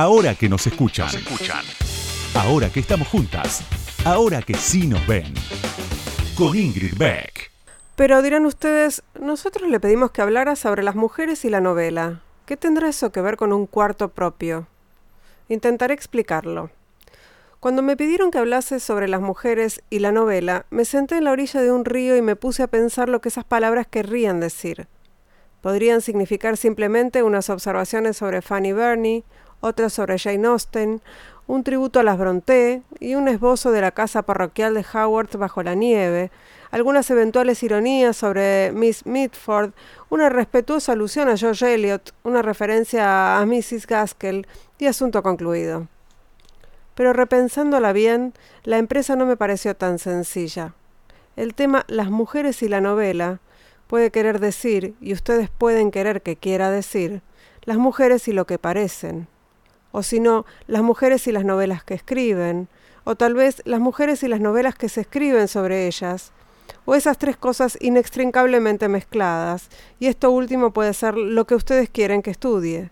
Ahora que nos escuchan. escuchan. Ahora que estamos juntas. Ahora que sí nos ven. Con Ingrid Beck. Pero dirán ustedes, nosotros le pedimos que hablara sobre las mujeres y la novela. ¿Qué tendrá eso que ver con un cuarto propio? Intentaré explicarlo. Cuando me pidieron que hablase sobre las mujeres y la novela, me senté en la orilla de un río y me puse a pensar lo que esas palabras querrían decir. Podrían significar simplemente unas observaciones sobre Fanny Burney, otras sobre Jane Austen, un tributo a las Brontë y un esbozo de la casa parroquial de Howard bajo la nieve, algunas eventuales ironías sobre Miss Mitford, una respetuosa alusión a George Eliot, una referencia a Mrs. Gaskell y asunto concluido. Pero repensándola bien, la empresa no me pareció tan sencilla. El tema las mujeres y la novela puede querer decir, y ustedes pueden querer que quiera decir, las mujeres y lo que parecen o si no, las mujeres y las novelas que escriben, o tal vez las mujeres y las novelas que se escriben sobre ellas, o esas tres cosas inextricablemente mezcladas, y esto último puede ser lo que ustedes quieren que estudie.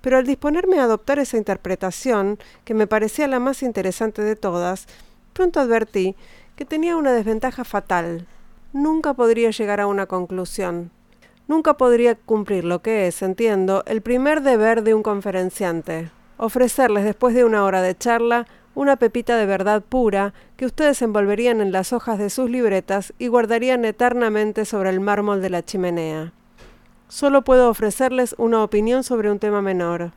Pero al disponerme a adoptar esa interpretación, que me parecía la más interesante de todas, pronto advertí que tenía una desventaja fatal. Nunca podría llegar a una conclusión nunca podría cumplir lo que es, entiendo, el primer deber de un conferenciante, ofrecerles después de una hora de charla una pepita de verdad pura que ustedes envolverían en las hojas de sus libretas y guardarían eternamente sobre el mármol de la chimenea. Solo puedo ofrecerles una opinión sobre un tema menor.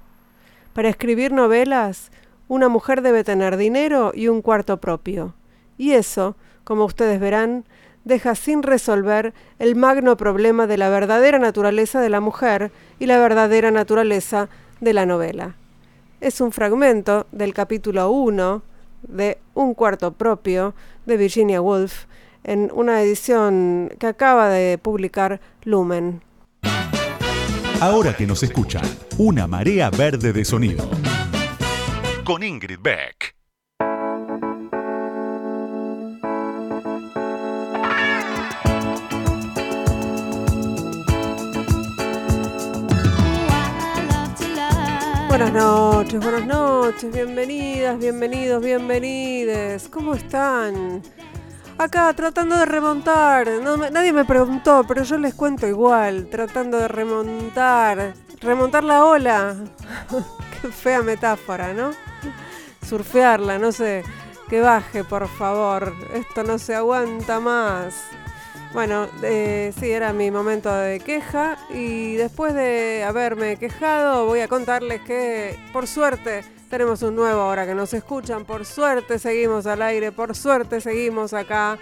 Para escribir novelas, una mujer debe tener dinero y un cuarto propio. Y eso, como ustedes verán, deja sin resolver el magno problema de la verdadera naturaleza de la mujer y la verdadera naturaleza de la novela. Es un fragmento del capítulo 1 de Un cuarto propio de Virginia Woolf en una edición que acaba de publicar Lumen. Ahora que nos escuchan, una marea verde de sonido. Con Ingrid Beck. Buenas noches, buenas noches, bienvenidas, bienvenidos, bienvenides. ¿Cómo están? Acá tratando de remontar. nadie me preguntó, pero yo les cuento igual. Tratando de remontar. Remontar la ola. Qué fea metáfora, ¿no? Surfearla, no sé. Que baje, por favor. Esto no se aguanta más. Bueno, eh, sí, era mi momento de queja y después de haberme quejado voy a contarles que por suerte tenemos un nuevo ahora que nos escuchan, por suerte seguimos al aire, por suerte seguimos acá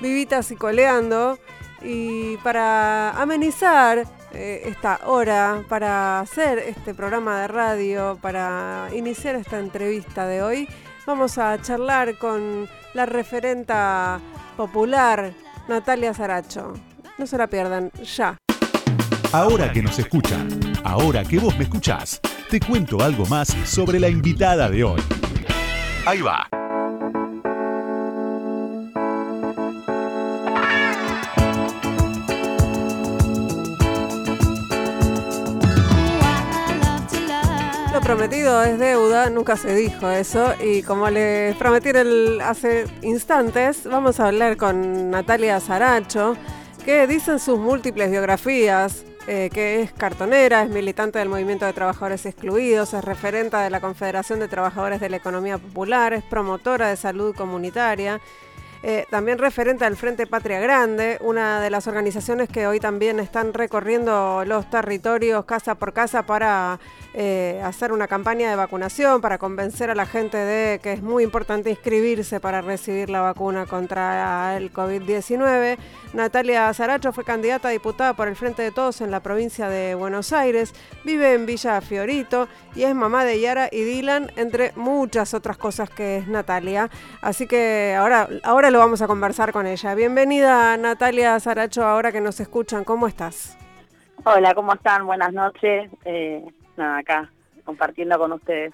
vivitas y coleando. Y para amenizar eh, esta hora, para hacer este programa de radio, para iniciar esta entrevista de hoy, vamos a charlar con la referenta popular Natalia Saracho. No se la pierdan, ya. Ahora que nos escuchan, ahora que vos me escuchás, te cuento algo más sobre la invitada de hoy. Ahí va. Prometido es deuda, nunca se dijo eso. Y como les prometí hace instantes, vamos a hablar con Natalia Saracho, que dicen sus múltiples biografías, eh, que es cartonera, es militante del Movimiento de Trabajadores Excluidos, es referente de la Confederación de Trabajadores de la Economía Popular, es promotora de salud comunitaria. Eh, también referente al Frente Patria Grande, una de las organizaciones que hoy también están recorriendo los territorios casa por casa para eh, hacer una campaña de vacunación para convencer a la gente de que es muy importante inscribirse para recibir la vacuna contra el COVID-19. Natalia Zaracho fue candidata a diputada por el Frente de Todos en la provincia de Buenos Aires, vive en Villa Fiorito y es mamá de Yara y Dylan, entre muchas otras cosas que es Natalia. Así que ahora, ahora lo vamos a conversar con ella. Bienvenida Natalia Zaracho, ahora que nos escuchan, ¿cómo estás? Hola, ¿cómo están? Buenas noches. Eh, nada, acá, compartiendo con ustedes.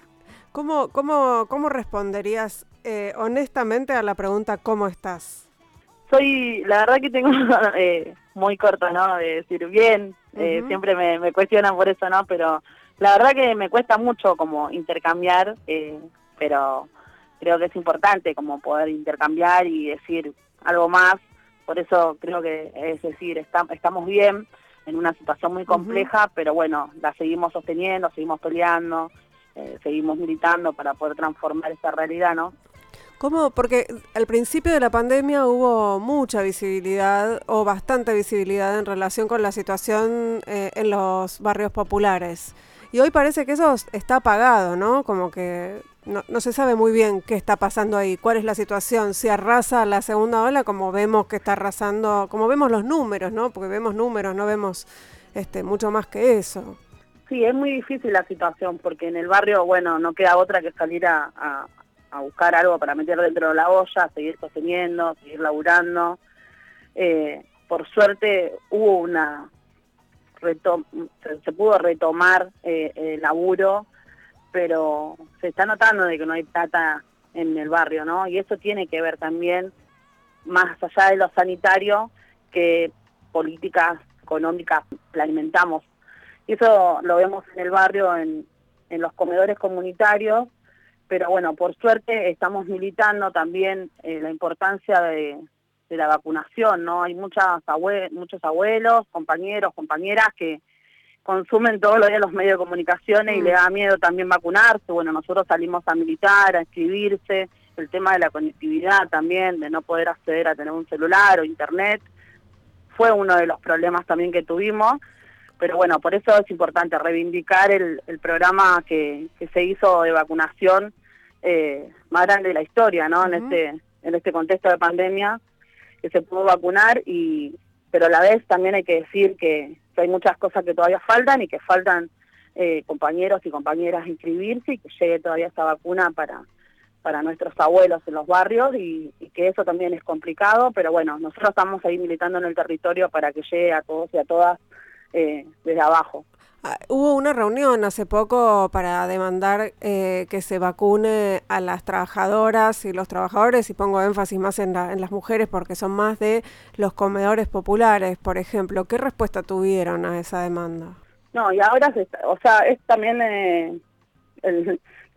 ¿Cómo, cómo, cómo responderías eh, honestamente a la pregunta ¿cómo estás? Soy, la verdad que tengo eh, muy corto, ¿no? De decir bien, eh, siempre me, me, cuestionan por eso, ¿no? Pero la verdad que me cuesta mucho como intercambiar, eh, pero creo que es importante como poder intercambiar y decir algo más. Por eso creo que es decir, estamos bien en una situación muy compleja, pero bueno, la seguimos sosteniendo, seguimos peleando, eh, seguimos militando para poder transformar esta realidad, ¿no? ¿Cómo? Porque al principio de la pandemia hubo mucha visibilidad o bastante visibilidad en relación con la situación eh, en los barrios populares. Y hoy parece que eso está apagado, ¿no? Como que no, no, se sabe muy bien qué está pasando ahí, cuál es la situación, si arrasa la segunda ola, como vemos que está arrasando, como vemos los números, ¿no? Porque vemos números, no vemos este mucho más que eso. Sí, es muy difícil la situación, porque en el barrio, bueno, no queda otra que salir a, a buscar algo para meter dentro de la olla, seguir sosteniendo, seguir laburando. Eh, por suerte hubo una se, pudo retomar eh, el laburo, pero se está notando de que no hay plata en el barrio, ¿no? Y eso tiene que ver también, más allá de lo sanitario, que políticas económicas alimentamos. Y eso lo vemos en el barrio, en, en los comedores comunitarios, pero bueno, por suerte estamos militando también eh, la importancia de, la vacunación, ¿no? Hay muchas muchos abuelos, compañeros, compañeras que consumen todos los días los medios de comunicaciones y mm. le da miedo también vacunarse. Bueno, nosotros salimos a militar, a inscribirse, el tema de la conectividad también, de no poder acceder a tener un celular o internet, fue uno de los problemas también que tuvimos pero bueno, por eso es importante reivindicar el, programa que, se hizo de vacunación eh, más grande de la historia, ¿no? En este en este contexto de pandemia que se pudo vacunar y pero a la vez también hay que decir que, hay muchas cosas que todavía faltan y que faltan eh, compañeros y compañeras inscribirse y que llegue todavía esta vacuna para para nuestros abuelos en los barrios y, y, que eso también es complicado, pero bueno, nosotros estamos ahí militando en el territorio para que llegue a todos y a todas eh, desde abajo. Ah, hubo una reunión hace poco para demandar eh, que se vacune a las trabajadoras y los trabajadores, y pongo énfasis más en, las mujeres porque son más de los comedores populares, por ejemplo. ¿Qué respuesta tuvieron a esa demanda? No, y ahora, o sea, es también eh,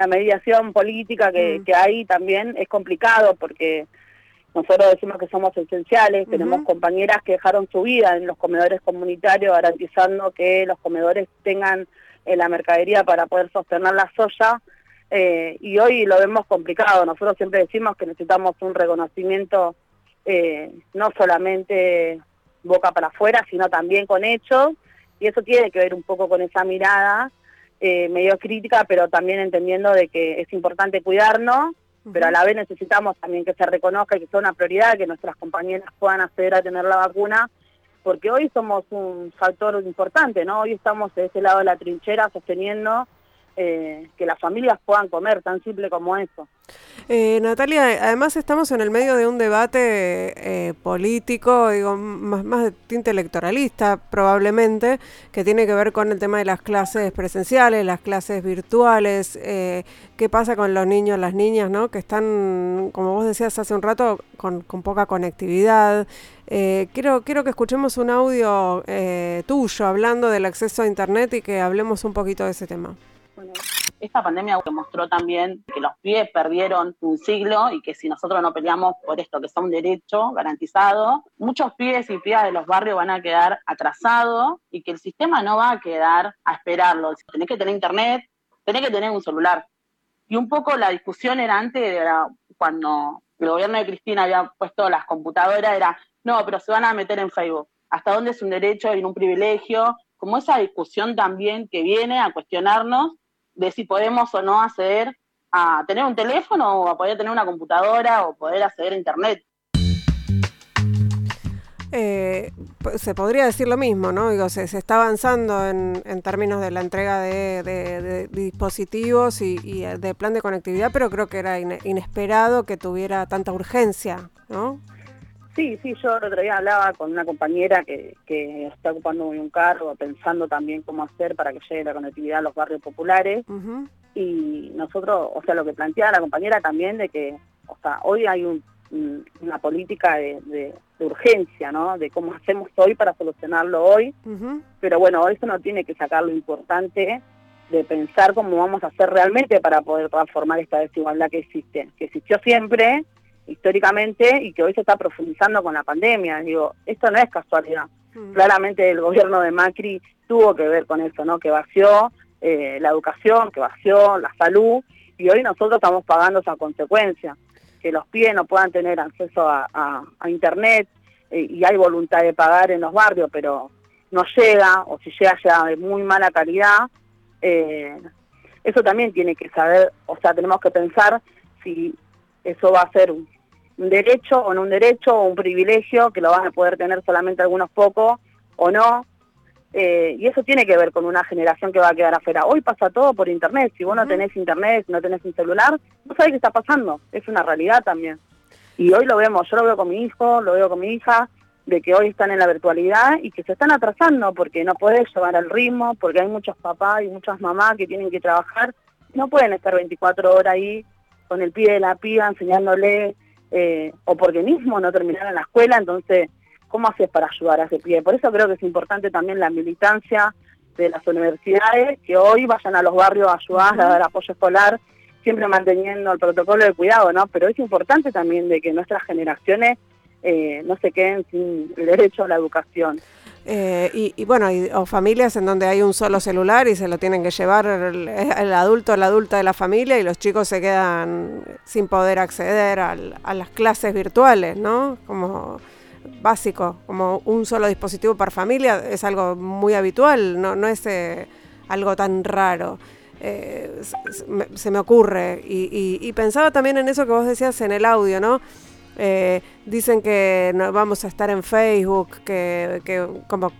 la mediación política que, mm. que hay también es complicado porque nosotros decimos que somos esenciales, tenemos compañeras que dejaron su vida en los comedores comunitarios garantizando que los comedores tengan eh, la mercadería para poder sostener la soya eh, y hoy lo vemos complicado. Nosotros siempre decimos que necesitamos un reconocimiento eh, no solamente boca para afuera, sino también con hechos y eso tiene que ver un poco con esa mirada medio crítica, pero también entendiendo de que es importante cuidarnos pero a la vez necesitamos también que se reconozca y que sea una prioridad que nuestras compañeras puedan acceder a tener la vacuna, porque hoy somos un factor importante, ¿no? Hoy estamos de ese lado de la trinchera sosteniendo eh, que las familias puedan comer, tan simple como eso. Eh, Natalia, además estamos en el medio de un debate eh, político, digo, más, más de tinte electoralista probablemente, que tiene que ver con el tema de las clases presenciales, las clases virtuales, qué pasa con los niños, las niñas, ¿no? Que están, como vos decías hace un rato, con, con poca conectividad. quiero, quiero que escuchemos un audio tuyo hablando del acceso a Internet y que hablemos un poquito de ese tema. Esta pandemia demostró también que los pies perdieron un siglo y que si nosotros no peleamos por esto, que es un derecho garantizado, muchos pibes y pibas de los barrios van a quedar atrasados y que el sistema no va a quedar a esperarlo. Tenés que tener internet, tenés que tener un celular. Y un poco la discusión era antes, cuando el gobierno de Cristina había puesto las computadoras, era, no, pero se van a meter en Facebook. ¿Hasta dónde es un derecho y un privilegio? Como esa discusión también que viene a cuestionarnos de si podemos o no acceder a tener un teléfono o a poder tener una computadora o poder acceder a Internet. Eh, se podría decir lo mismo, ¿no? Digo, se, está avanzando en, términos de la entrega de, dispositivos y, de plan de conectividad, pero creo que era inesperado que tuviera tanta urgencia, ¿no? Sí, sí, yo el otro día hablaba con una compañera que, que está ocupando un cargo, pensando también cómo hacer para que llegue la conectividad a los barrios populares. Y nosotros, o sea, lo que planteaba la compañera también de que, o sea, hoy hay una política de, urgencia, ¿no? De cómo hacemos hoy para solucionarlo hoy. Pero bueno, eso no tiene que sacar lo importante de pensar cómo vamos a hacer realmente para poder transformar esta desigualdad que existe, que existió siempre, históricamente, y que hoy se está profundizando con la pandemia. Digo, esto no es casualidad. Mm. Claramente el gobierno de Macri tuvo que ver con eso, ¿no? Que vació eh, la educación, que vació la salud, y hoy nosotros estamos pagando esa consecuencia, que los pies no puedan tener acceso a, Internet, eh, y hay voluntad de pagar en los barrios, pero no llega, o si llega, llega de muy mala calidad, eh, eso también tiene que saber, o sea, tenemos que pensar si eso va a ser un, derecho o no un derecho o un privilegio que lo van a poder tener solamente algunos pocos o no. Eh, y eso tiene que ver con una generación que va a quedar afuera. Hoy pasa todo por internet. Si vos no tenés internet, no tenés un celular, no sabés qué está pasando. Es una realidad también. Y hoy lo vemos, yo lo veo con mi hijo, lo veo con mi hija, de que hoy están en la virtualidad y que se están atrasando porque no podés llevar al ritmo, porque hay muchos papás y muchas mamás que tienen que trabajar, no pueden estar 24 horas ahí con el pie de la piba enseñándole, eh, o porque mismo no terminaron la escuela, entonces, ¿cómo haces para ayudar a ese pie? Por eso creo que es importante también la militancia de las universidades, que hoy vayan a los barrios a ayudar, a dar apoyo escolar, siempre manteniendo el protocolo de cuidado, ¿no? Pero es importante también de que nuestras generaciones eh, no se queden sin el derecho a la educación. Eh, y, bueno, o familias en donde hay un solo celular y se lo tienen que llevar el, adulto o la adulta de la familia y los chicos se quedan sin poder acceder a las clases virtuales, ¿no? Como básico, como un solo dispositivo para familia es algo muy habitual, no, no es eh, algo tan raro. se, me ocurre y, y pensaba también en eso que vos decías en el audio, ¿no? Eh, dicen que no vamos a estar en Facebook, que, que, como,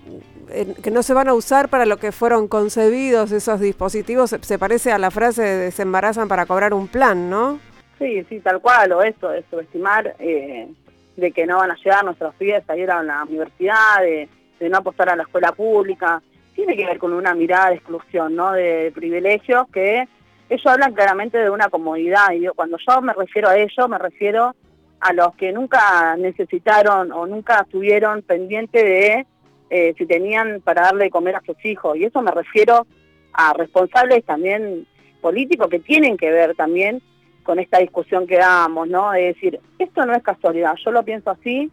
que no se van a usar para lo que fueron concebidos esos dispositivos. Se, parece a la frase de se embarazan para cobrar un plan, ¿no? Sí, sí, tal cual, o esto, de subestimar eh, de que no van a llegar nuestros pibes a ir a la universidad, de, no apostar a la escuela pública. Tiene que ver con una mirada de exclusión, ¿no? De privilegios que ellos hablan claramente de una comodidad. Y yo, cuando yo me refiero a ello, me refiero a los que nunca necesitaron o nunca estuvieron pendientes de eh, si tenían para darle de comer a sus hijos. Y eso me refiero a responsables también políticos que tienen que ver también con esta discusión que damos, ¿no? Es decir, esto no es casualidad, yo lo pienso así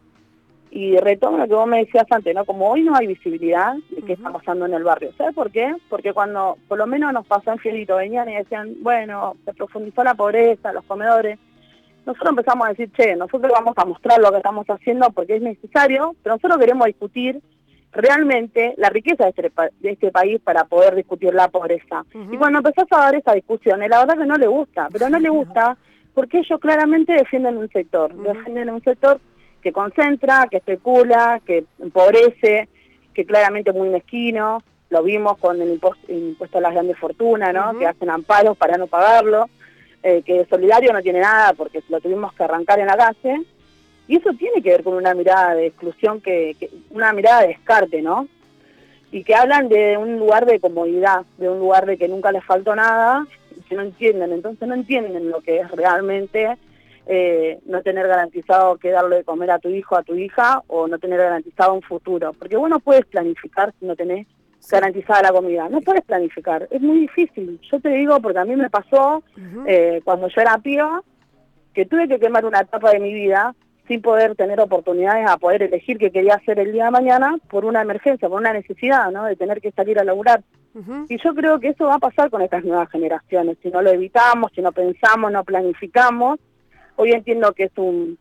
y retomo lo que vos me decías antes, ¿no? Como hoy no hay visibilidad de qué está pasando en el barrio. ¿Sabes por qué? Porque cuando por lo menos nos pasó en Fielito, venían y decían, bueno, se profundizó la pobreza, los comedores, nosotros empezamos a decir, che, nosotros vamos a mostrar lo que estamos haciendo porque es necesario, pero nosotros queremos discutir realmente la riqueza de este, de este país para poder discutir la pobreza. Y cuando empezás a dar esa discusión, la verdad que no le gusta, pero no le gusta porque ellos claramente defienden un sector, defienden un sector que concentra, que especula, que empobrece, que claramente es muy mezquino, lo vimos con el impuesto, a las grandes fortunas, ¿no? Que hacen amparos para no pagarlo. Eh, que Solidario no tiene nada porque lo tuvimos que arrancar en la calle, y eso tiene que ver con una mirada de exclusión, que, una mirada de descarte, ¿no? Y que hablan de un lugar de comodidad, de un lugar de que nunca les faltó nada, y que no entienden, entonces no entienden lo que es realmente eh, no tener garantizado que darle de comer a tu hijo, a tu hija, o no tener garantizado un futuro, porque vos no puedes planificar si no tenés garantizada la comida. No puedes planificar, es muy difícil. Yo te digo porque a mí me pasó eh, cuando yo era piba que tuve que quemar una etapa de mi vida sin poder tener oportunidades a poder elegir qué quería hacer el día de mañana por una emergencia, por una necesidad, ¿no? De tener que salir a laburar. Y yo creo que eso va a pasar con estas nuevas generaciones. Si no lo evitamos, si no pensamos, no planificamos. Hoy entiendo que es un,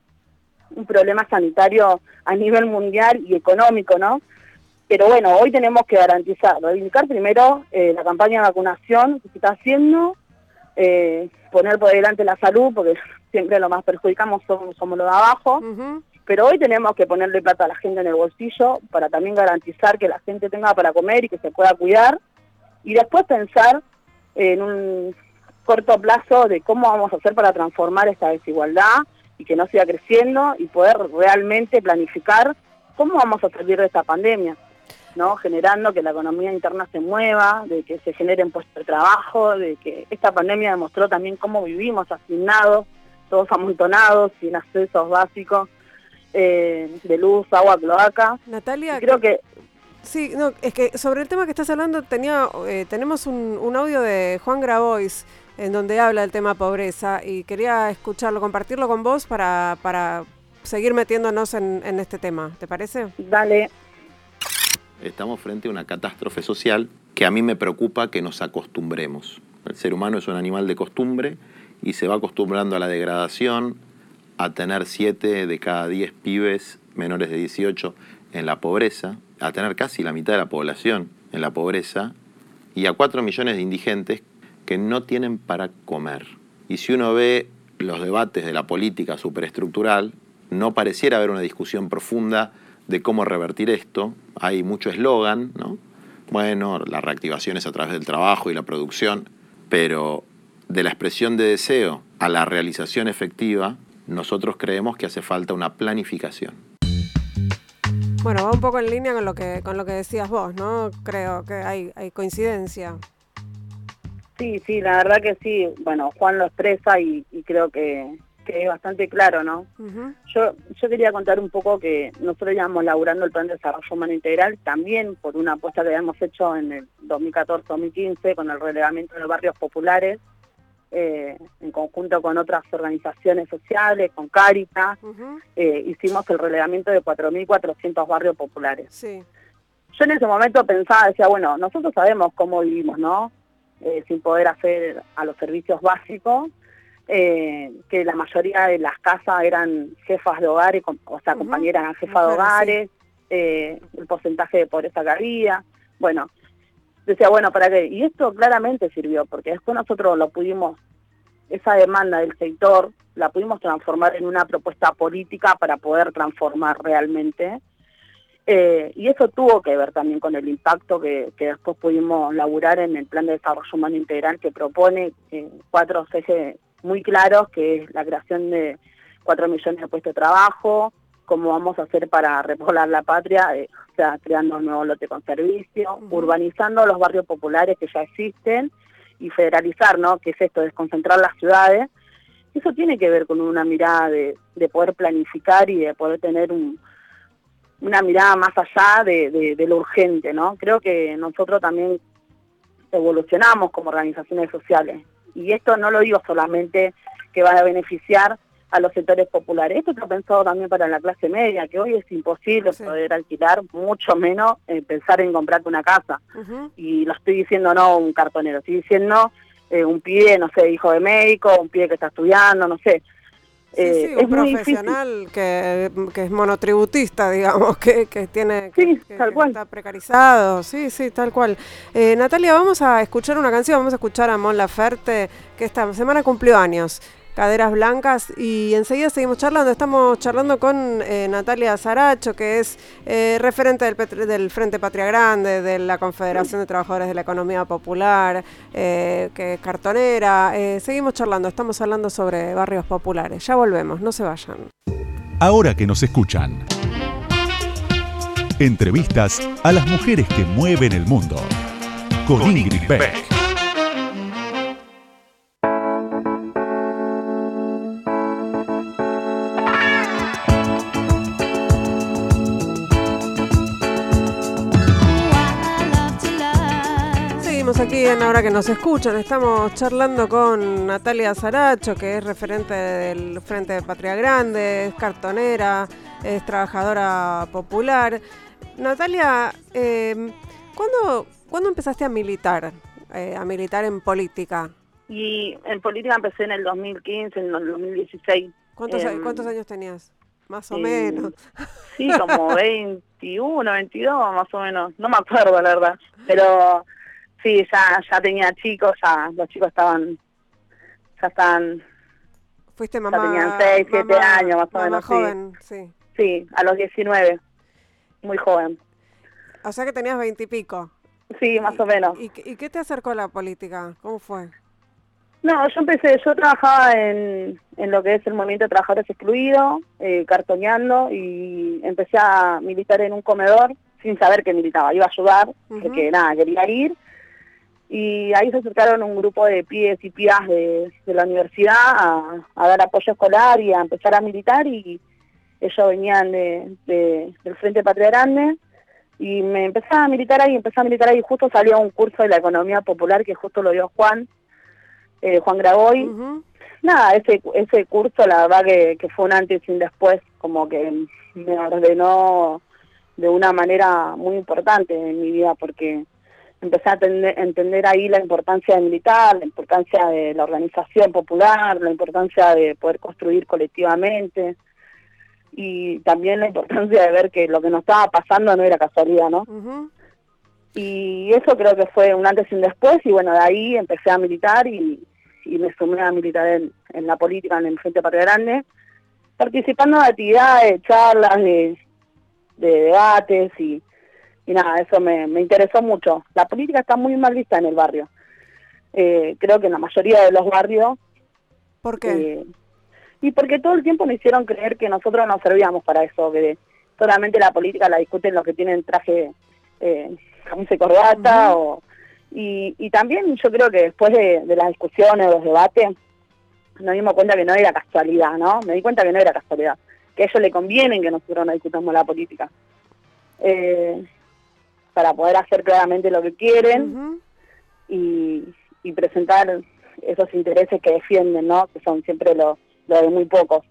un problema sanitario a nivel mundial y económico, ¿no? Pero bueno, hoy tenemos que garantizar, reivindicar primero eh, la campaña de vacunación que se está haciendo, eh, poner por delante la salud, porque siempre lo más perjudicamos somos, somos los de abajo, pero hoy tenemos que ponerle plata a la gente en el bolsillo para también garantizar que la gente tenga para comer y que se pueda cuidar, y después pensar en un corto plazo de cómo vamos a hacer para transformar esta desigualdad y que no siga creciendo y poder realmente planificar cómo vamos a salir de esta pandemia. ¿No? generando que la economía interna se mueva, de que se generen puestos de trabajo, de que esta pandemia demostró también cómo vivimos asignados, todos amontonados, sin accesos básicos eh, de luz, agua, cloaca. Natalia, creo que Sí, no, es que sobre el tema que estás hablando tenía, eh, tenemos un, un, audio de Juan Grabois en donde habla del tema pobreza y quería escucharlo, compartirlo con vos para, para seguir metiéndonos en, en este tema. ¿Te parece? Dale. Estamos frente a una catástrofe social que a mí me preocupa que nos acostumbremos. El ser humano es un animal de costumbre y se va acostumbrando a la degradación, a tener 7 de cada 10 pibes menores de 18 en la pobreza, a tener casi la mitad de la población en la pobreza y a 4 millones de indigentes que no tienen para comer. Y si uno ve los debates de la política superestructural, no pareciera haber una discusión profunda de cómo revertir esto. Hay mucho eslogan, ¿no? Bueno, la reactivación es a través del trabajo y la producción, pero de la expresión de deseo a la realización efectiva, nosotros creemos que hace falta una planificación. Bueno, va un poco en línea con lo que, con lo que decías vos, ¿no? Creo que hay, hay coincidencia. Sí, sí, la verdad que sí. Bueno, Juan lo expresa y, y creo que, que, es bastante claro, ¿no? Uh -huh. yo, yo quería contar un poco que nosotros íbamos laburando el Plan de Desarrollo Humano Integral también por una apuesta que habíamos hecho en el 2014-2015 con el relevamiento de los barrios populares eh, en conjunto con otras organizaciones sociales, con Caritas, uh -huh. eh, hicimos el relevamiento de 4.400 barrios populares. Sí. Yo en ese momento pensaba, decía, bueno, nosotros sabemos cómo vivimos, ¿no? Eh, sin poder hacer a los servicios básicos, eh, que la mayoría de las casas eran jefas de hogares, o sea, uh -huh. compañeras jefas de hogares, eh, el porcentaje de pobreza que había. Bueno, decía, bueno, ¿para qué? Y esto claramente sirvió, porque después nosotros lo pudimos, esa demanda del sector, la pudimos transformar en una propuesta política para poder transformar realmente. Eh, y eso tuvo que ver también con el impacto que, que, después pudimos laburar en el Plan de Desarrollo Humano Integral que propone eh, cuatro ejes muy claros, que es la creación de cuatro millones de puestos de trabajo, cómo vamos a hacer para repoblar la patria, eh, o sea, creando un nuevo lote con servicio, uh -huh. urbanizando los barrios populares que ya existen y federalizar, ¿no? Que es esto, desconcentrar las ciudades. Eso tiene que ver con una mirada de, de poder planificar y de poder tener un, una mirada más allá de, de, de, lo urgente, ¿no? Creo que nosotros también evolucionamos como organizaciones sociales. Y esto no lo digo solamente que va a beneficiar a los sectores populares. Esto está pensado también para la clase media, que hoy es imposible sí. poder alquilar, mucho menos eh, pensar en comprarte una casa. Uh -huh. Y lo estoy diciendo no un cartonero, estoy diciendo eh, un pibe, no sé, hijo de médico, un pibe que está estudiando, no sé. Sí, sí, eh, un es profesional que, que, es monotributista, digamos, que, que tiene sí, que, tal cual. está precarizado, sí, sí, tal cual. Eh, Natalia, vamos a escuchar una canción, vamos a escuchar a Mon Laferte, que esta semana cumplió años. Caderas Blancas y enseguida seguimos charlando. Estamos charlando con eh, Natalia Zaracho, que es eh, referente del, del, Frente Patria Grande, de la Confederación de Trabajadores de la Economía Popular, eh, que es cartonera. Eh, seguimos charlando, estamos hablando sobre barrios populares. Ya volvemos, no se vayan. Ahora que nos escuchan. Entrevistas a las mujeres que mueven el mundo. Con, con Ingrid, Ingrid Beck. Aquí en Ahora que nos escuchan. Estamos charlando con Natalia Zaracho, que es referente del Frente de Patria Grande, es cartonera, es trabajadora popular. Natalia, eh, ¿cuándo, ¿cuándo, empezaste a militar, eh, a militar en política? Y en política empecé en el 2015, en el 2016. ¿Cuántos, eh, ¿cuántos años tenías? Más o menos. Sí, como 21, 22 más o menos. No me acuerdo, la verdad. Pero Sí, ya, ya tenía chicos, ya los chicos estaban, ya estaban... Fuiste mamá... Ya tenían 6, 7 años más o menos. joven, sí. sí. Sí, a los 19, muy joven. O sea que tenías 20 y pico. Sí, más o menos. ¿Y, ¿Y, qué te acercó a la política? ¿Cómo fue? No, yo empecé, yo trabajaba en, en lo que es el movimiento de trabajadores excluidos, eh, cartoneando, y empecé a militar en un comedor sin saber que militaba, iba a ayudar, uh -huh. porque nada, quería ir, y ahí se acercaron un grupo de pies y pías de, de, la universidad a, a, dar apoyo escolar y a empezar a militar y ellos venían de, de, del Frente Patria Grande Y me empecé a militar ahí, empecé a militar ahí, justo salió un curso de la economía popular que justo lo dio Juan, eh, Juan Graboy. Nada, ese, ese curso la verdad que, que fue un antes y un después, como que me ordenó de una manera muy importante en mi vida porque empecé a entender ahí la importancia de militar, la importancia de la organización popular, la importancia de poder construir colectivamente y también la importancia de ver que lo que nos estaba pasando no era casualidad, ¿no? Y eso creo que fue un antes y un después y bueno, de ahí empecé a militar y, me sumé a militar en, la política en el Frente Patria Grande, participando de actividades, charlas, de, de debates y y nada, eso me, me interesó mucho. La política está muy mal vista en el barrio. Eh, creo que en la mayoría de los barrios. ¿Por qué? Eh, y porque todo el tiempo nos hicieron creer que nosotros no servíamos para eso, que solamente la política la discuten los que tienen traje, eh, camisa y corbata, o, y, y también yo creo que después de, de las discusiones, de los debates, nos dimos cuenta que no era casualidad, ¿no? Me di cuenta que no era casualidad, que a ellos le conviene que nosotros no discutamos la política. Eh, para poder hacer claramente lo que quieren y, presentar esos intereses que defienden, ¿no? Que son siempre los lo de muy pocos.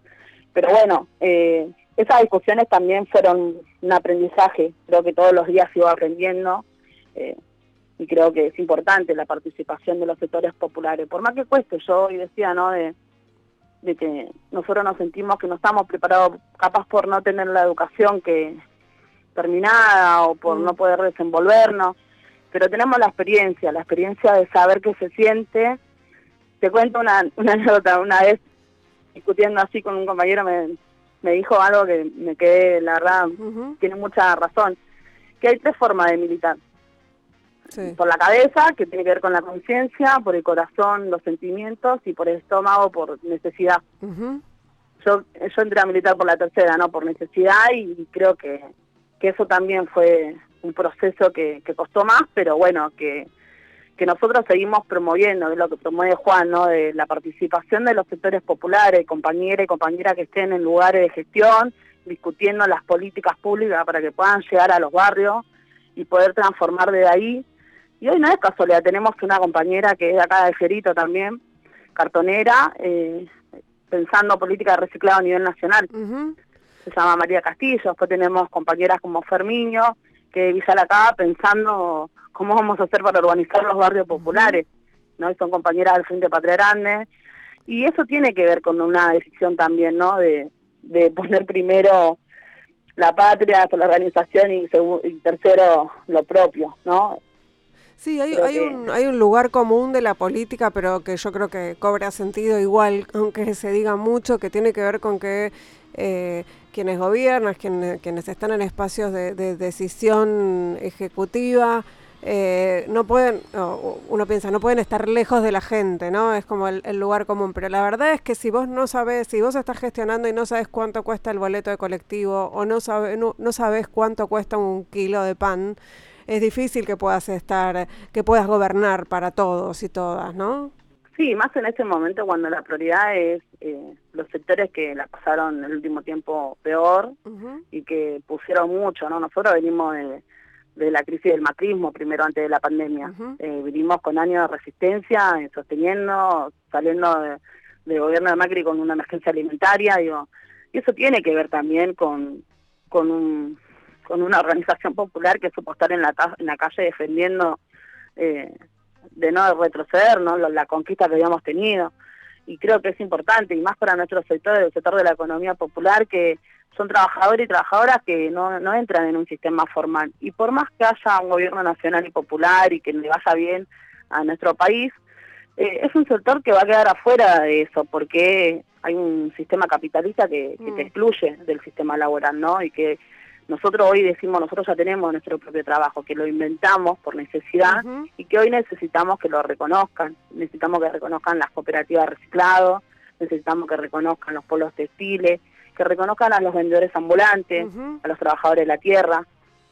Pero bueno, eh, esas discusiones también fueron un aprendizaje. Creo que todos los días sigo aprendiendo eh, y creo que es importante la participación de los sectores populares. Por más que cueste, yo hoy decía, ¿no? De, de que nosotros nos sentimos que no estamos preparados, capaz por no tener la educación que, terminada o por mm. no poder desenvolvernos, pero tenemos la experiencia, la experiencia de saber qué se siente. Te cuento una, una anécdota, una vez discutiendo así con un compañero me, me dijo algo que me quedé, la verdad, tiene mucha razón, que hay tres formas de militar. Por la cabeza, que tiene que ver con la conciencia, por el corazón, los sentimientos, y por el estómago, por necesidad. yo, yo entré a militar por la tercera, no por necesidad, y creo que que eso también fue un proceso que, costó más, pero bueno, que, que nosotros seguimos promoviendo, de lo que promueve Juan, ¿no? de la participación de los sectores populares, compañeras y compañeras que estén en lugares de gestión, discutiendo las políticas públicas para que puedan llegar a los barrios y poder transformar de ahí. Y hoy no es casualidad, tenemos una compañera que es de acá de Gerito también, cartonera, eh, pensando política de reciclado a nivel nacional se llama María Castillo, después tenemos compañeras como Fermiño, que Villa acá pensando cómo vamos a hacer para organizar los barrios populares, ¿no? Y son compañeras del Frente Patria Grande, y eso tiene que ver con una decisión también, ¿no? De, de poner primero la patria, la organización y, y tercero lo propio, ¿no? Sí, hay, hay, un, hay un lugar común de la política, pero que yo creo que cobra sentido igual, aunque se diga mucho, que tiene que ver con que eh, quienes gobiernan, quienes, quienes, están en espacios de, decisión ejecutiva, eh, no pueden, uno piensa, no pueden estar lejos de la gente, ¿no? Es como el, lugar común. Pero la verdad es que si vos no sabes, si vos estás gestionando y no sabes cuánto cuesta el boleto de colectivo o no, sabe, no, no sabes cuánto cuesta un kilo de pan, es difícil que puedas estar, que puedas gobernar para todos y todas, ¿no? Sí, más en este momento cuando la prioridad es eh, los sectores que la pasaron el último tiempo peor y que pusieron mucho, ¿no? Nosotros venimos de, de la crisis del macrismo primero antes de la pandemia. eh, vinimos con años de resistencia, eh, sosteniendo, saliendo del gobierno de Macri con una emergencia alimentaria, digo, y eso tiene que ver también con, con un con una organización popular que supo estar en la, en la calle defendiendo eh, de no retroceder ¿no? La, conquista que habíamos tenido. Y creo que es importante, y más para nuestro sector, el sector de la economía popular, que son trabajadores y trabajadoras que no, no entran en un sistema formal. Y por más que haya un gobierno nacional y popular y que le vaya bien a nuestro país, eh, es un sector que va a quedar afuera de eso, porque hay un sistema capitalista que, que te mm. excluye del sistema laboral, ¿no? Y que nosotros hoy decimos, nosotros ya tenemos nuestro propio trabajo, que lo inventamos por necesidad y que hoy necesitamos que lo reconozcan. Necesitamos que reconozcan las cooperativas de reciclado, necesitamos que reconozcan los polos textiles, que reconozcan a los vendedores ambulantes, a los trabajadores de la tierra,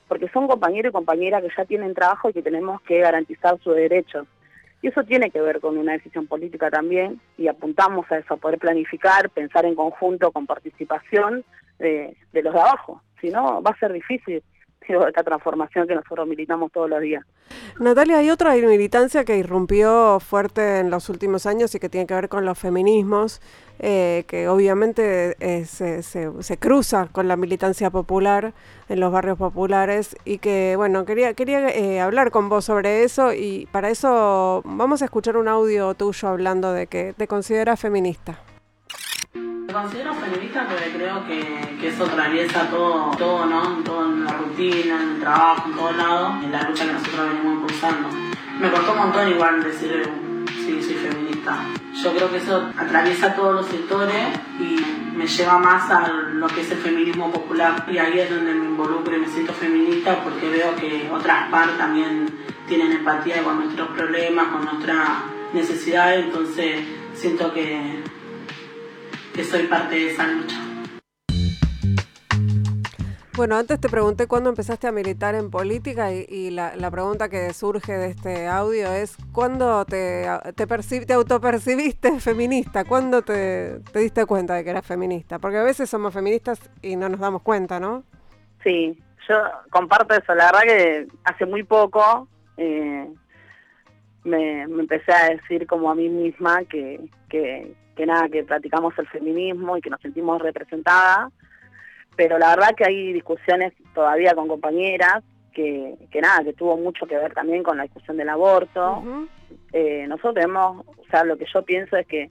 porque son compañeros y compañeras que ya tienen trabajo y que tenemos que garantizar sus derechos. Y eso tiene que ver con una decisión política también, y apuntamos a eso, a poder planificar, pensar en conjunto con participación de, los de abajo si no va a ser difícil esta transformación que nosotros militamos todos los días. Natalia, hay otra militancia que irrumpió fuerte en los últimos años y que tiene que ver con los feminismos, eh, que obviamente eh, se, se, cruza con la militancia popular en los barrios populares y que, bueno, quería, quería eh, hablar con vos sobre eso y para eso vamos a escuchar un audio tuyo hablando de que te consideras feminista. Considero feminista porque creo que, eso atraviesa todo, todo, ¿no? Todo en la rutina, en el trabajo, en todos lados, en la lucha que nosotros venimos impulsando. Me costó un montón igual decir sí, soy feminista. Yo creo que eso atraviesa todos los sectores y me lleva más a lo que es el feminismo popular. Y ahí es donde me involucro y me siento feminista porque veo que otras partes también tienen empatía con nuestros problemas, con nuestras necesidades, entonces siento que que soy parte de esa lucha. Bueno, antes te pregunté cuándo empezaste a militar en política y, la, pregunta que surge de este audio es ¿cuándo te, te, te autopercibiste feminista? ¿Cuándo te, diste cuenta de que eras feminista? Porque a veces somos feministas y no nos damos cuenta, ¿no? Sí, yo comparto eso. La verdad que hace muy poco eh, me, me, empecé a decir como a mí misma que, que, que nada, que practicamos el feminismo y que nos sentimos representadas, pero la verdad que hay discusiones todavía con compañeras que, que nada, que tuvo mucho que ver también con la discusión del aborto. Eh, nosotros tenemos, o sea, lo que yo pienso es que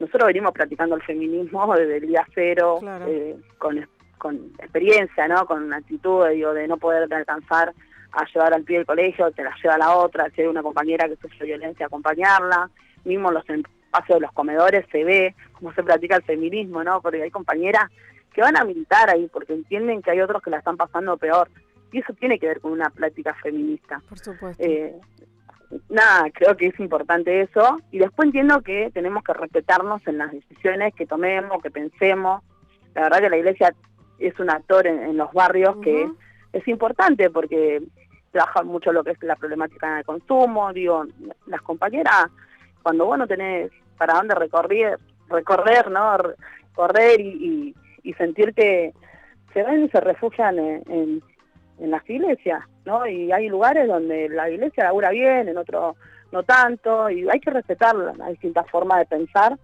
nosotros venimos practicando el feminismo desde el día cero, eh, con, con experiencia, ¿no? Con una actitud digo, de no poder alcanzar a llevar al pie del colegio, te la lleva la otra, si hay una compañera que sufre violencia, acompañarla, mismo los em- espacio de los comedores se ve cómo se practica el feminismo, ¿no? Porque hay compañeras que van a militar ahí porque entienden que hay otros que la están pasando peor. Y eso tiene que ver con una práctica feminista. Por supuesto. Eh, nada, creo que es importante eso. Y después entiendo que tenemos que respetarnos en las decisiones que tomemos, que pensemos. La verdad que la iglesia es un actor en, los barrios que es importante porque trabaja mucho lo que es la problemática del consumo. Digo, las compañeras, cuando vos no tenés para dónde recorrer, recorrer, ¿no? Correr y, y, sentir que se ven y se refugian en, en, las iglesias, ¿no? Y hay lugares donde la iglesia labura bien, en otros no tanto, y hay que respetar las distintas formas de pensar,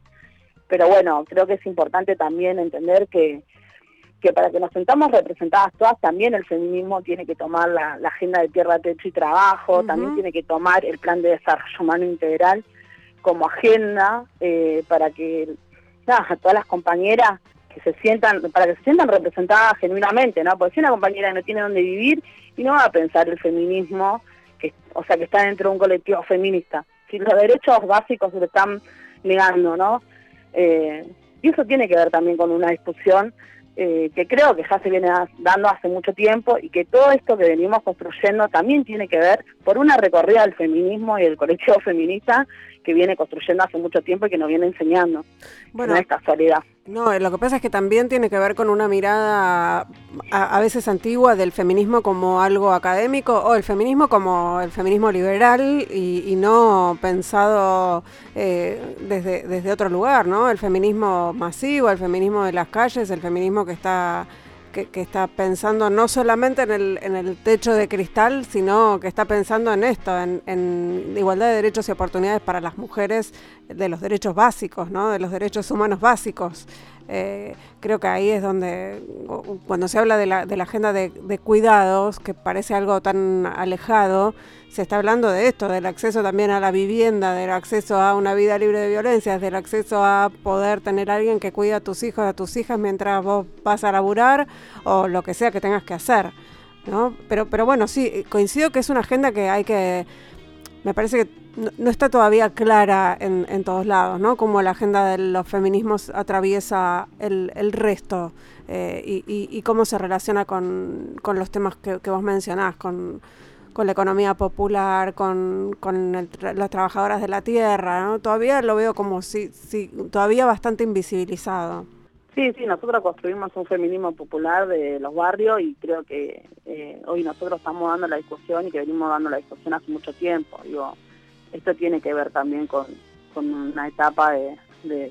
pero bueno, creo que es importante también entender que, que para que nos sentamos representadas todas, también el feminismo tiene que tomar la, agenda de tierra, techo y trabajo, también tiene que tomar el plan de desarrollo humano integral, como agenda eh, para que todas las compañeras que se sientan, para que se sientan representadas genuinamente, ¿no? Porque si una compañera no tiene dónde vivir y no va a pensar el feminismo, que, o sea, que está dentro de un colectivo feminista, si los derechos básicos se le están negando, ¿no? Eh, y eso tiene que ver también con una discusión eh, que creo que ya se viene dando hace mucho tiempo y que todo esto que venimos construyendo también tiene que ver por una recorrida del feminismo y del colectivo feminista que viene construyendo hace mucho tiempo y que nos viene enseñando. Bueno, no es casualidad. No, lo que pasa es que también tiene que ver con una mirada a, veces antigua del feminismo como algo académico o el feminismo como el feminismo liberal y, no pensado eh, desde, desde otro lugar, ¿no? El feminismo masivo, el feminismo de las calles, el feminismo que está que, está pensando no solamente en el, en el techo de cristal, sino que está pensando en esto, en, en, igualdad de derechos y oportunidades para las mujeres, de los derechos básicos, ¿no? de los derechos humanos básicos. Eh, creo que ahí es donde, cuando se habla de la, de la agenda de, cuidados, que parece algo tan alejado, se está hablando de esto, del acceso también a la vivienda, del acceso a una vida libre de violencias, del acceso a poder tener a alguien que cuida a tus hijos, a tus hijas mientras vos vas a laburar o lo que sea que tengas que hacer. ¿no? Pero, pero bueno, sí, coincido que es una agenda que hay que me parece que no, está todavía clara en, en, todos lados, ¿no? Como la agenda de los feminismos atraviesa el, el resto eh, y, y, cómo se relaciona con, con los temas que, que, vos mencionás, con, con la economía popular, con, con las trabajadoras de la tierra, ¿no? Todavía lo veo como si, si todavía bastante invisibilizado. Sí, sí, nosotros construimos un feminismo popular de los barrios y creo que eh, hoy nosotros estamos dando la discusión y que venimos dando la discusión hace mucho tiempo. Digo, esto tiene que ver también con, una etapa de,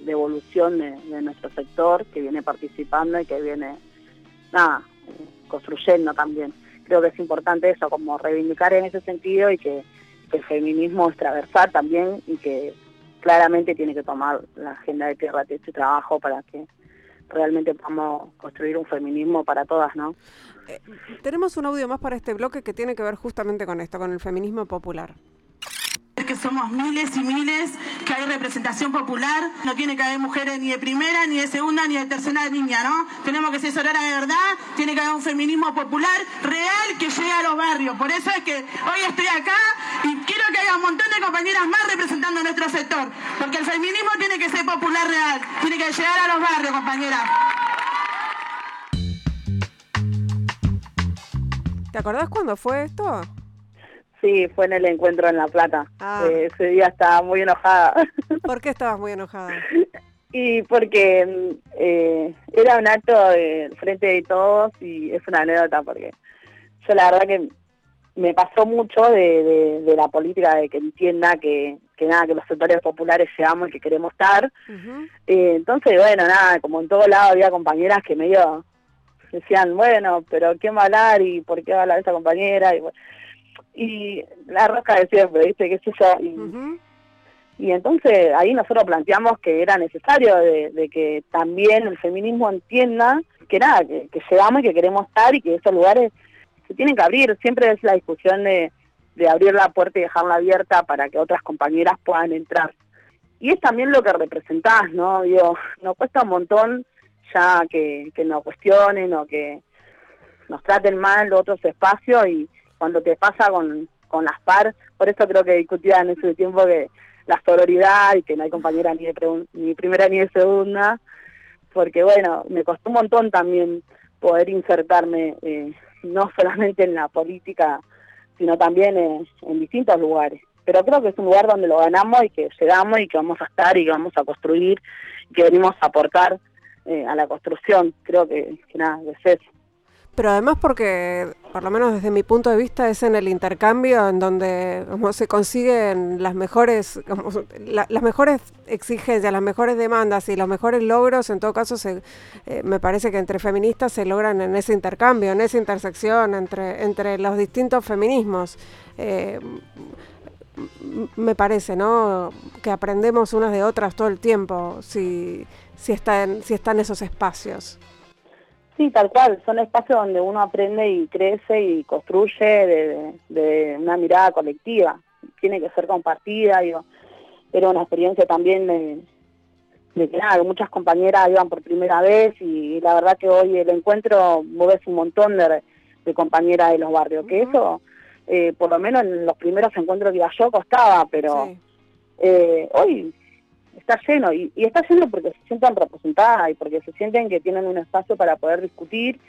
evolución de, nuestro sector que viene participando y que viene, nada, construyendo también. creo que es importante eso, como reivindicar en ese sentido y que, el feminismo es transversal también y que claramente tiene que tomar la agenda de tierra de este trabajo para que realmente podamos construir un feminismo para todas, ¿no? Eh, tenemos un audio más para este bloque que tiene que ver justamente con esto, con el feminismo popular que somos miles y miles, que hay representación popular, no tiene que haber mujeres ni de primera, ni de segunda, ni de tercera línea, ¿no? Tenemos que ser sorora de verdad, tiene que haber un feminismo popular real que llegue a los barrios. Por eso es que hoy estoy acá y quiero que haya un montón de compañeras más representando nuestro sector, porque el feminismo tiene que ser popular real, tiene que llegar a los barrios, compañeras. ¿Te acordás cuándo fue esto? Sí, fue en el encuentro en La Plata. Ah. Eh, ese día estaba muy enojada. ¿Por qué estabas muy enojada? y porque eh, era un acto de frente de todos y es una anécdota porque yo la verdad que me pasó mucho de, la política de que entienda que, nada, que los sectores populares llegamos y que queremos estar. Eh, entonces, bueno, nada, como en todo lado había compañeras que medio decían, bueno, pero ¿quién va a hablar y por qué va a hablar esta compañera? Y, bueno, y la rosca de siempre, ¿viste? ¿Qué sé yo? Y, entonces ahí nosotros planteamos que era necesario de, que también el feminismo entienda que nada, que, que llegamos y que queremos estar y que esos lugares se tienen que abrir. Siempre es la discusión de, de abrir la puerta y dejarla abierta para que otras compañeras puedan entrar. Y es también lo que representás, ¿no? Digo, nos cuesta un montón ya que, que nos cuestionen o que nos traten mal otros espacios y, cuando te pasa con, con las par, por eso creo que discutía en ese tiempo que la sororidad y que no hay compañera ni de ni primera ni de segunda, porque bueno, me costó un montón también poder insertarme eh, no solamente en la política, sino también en distintos lugares. Pero creo que es un lugar donde lo ganamos y que llegamos y que vamos a estar y que vamos a construir y que venimos a aportar eh, a la construcción. Creo que, que nada, es eso pero además porque, por lo menos desde mi punto de vista, es en el intercambio en donde se consiguen las mejores, como, las mejores exigencias, las mejores demandas y los mejores logros, en todo caso, se, eh, me parece que entre feministas se logran en ese intercambio, en esa intersección entre, entre los distintos feminismos. Eh, me parece, ¿no? Que aprendemos unas de otras todo el tiempo, si, si, está en, si están esos espacios. Sí, tal cual, son espacios donde uno aprende y crece y construye de, una mirada colectiva, tiene que ser compartida, digo, era una experiencia también de, que nada, muchas compañeras iban por primera vez y, la verdad que hoy el encuentro mueves un montón de, compañeras de los barrios, que eso, eh, por lo menos en los primeros encuentros que iba yo costaba, pero eh, hoy está lleno y, está lleno porque se sienten representadas y porque se sienten que tienen un espacio para poder discutir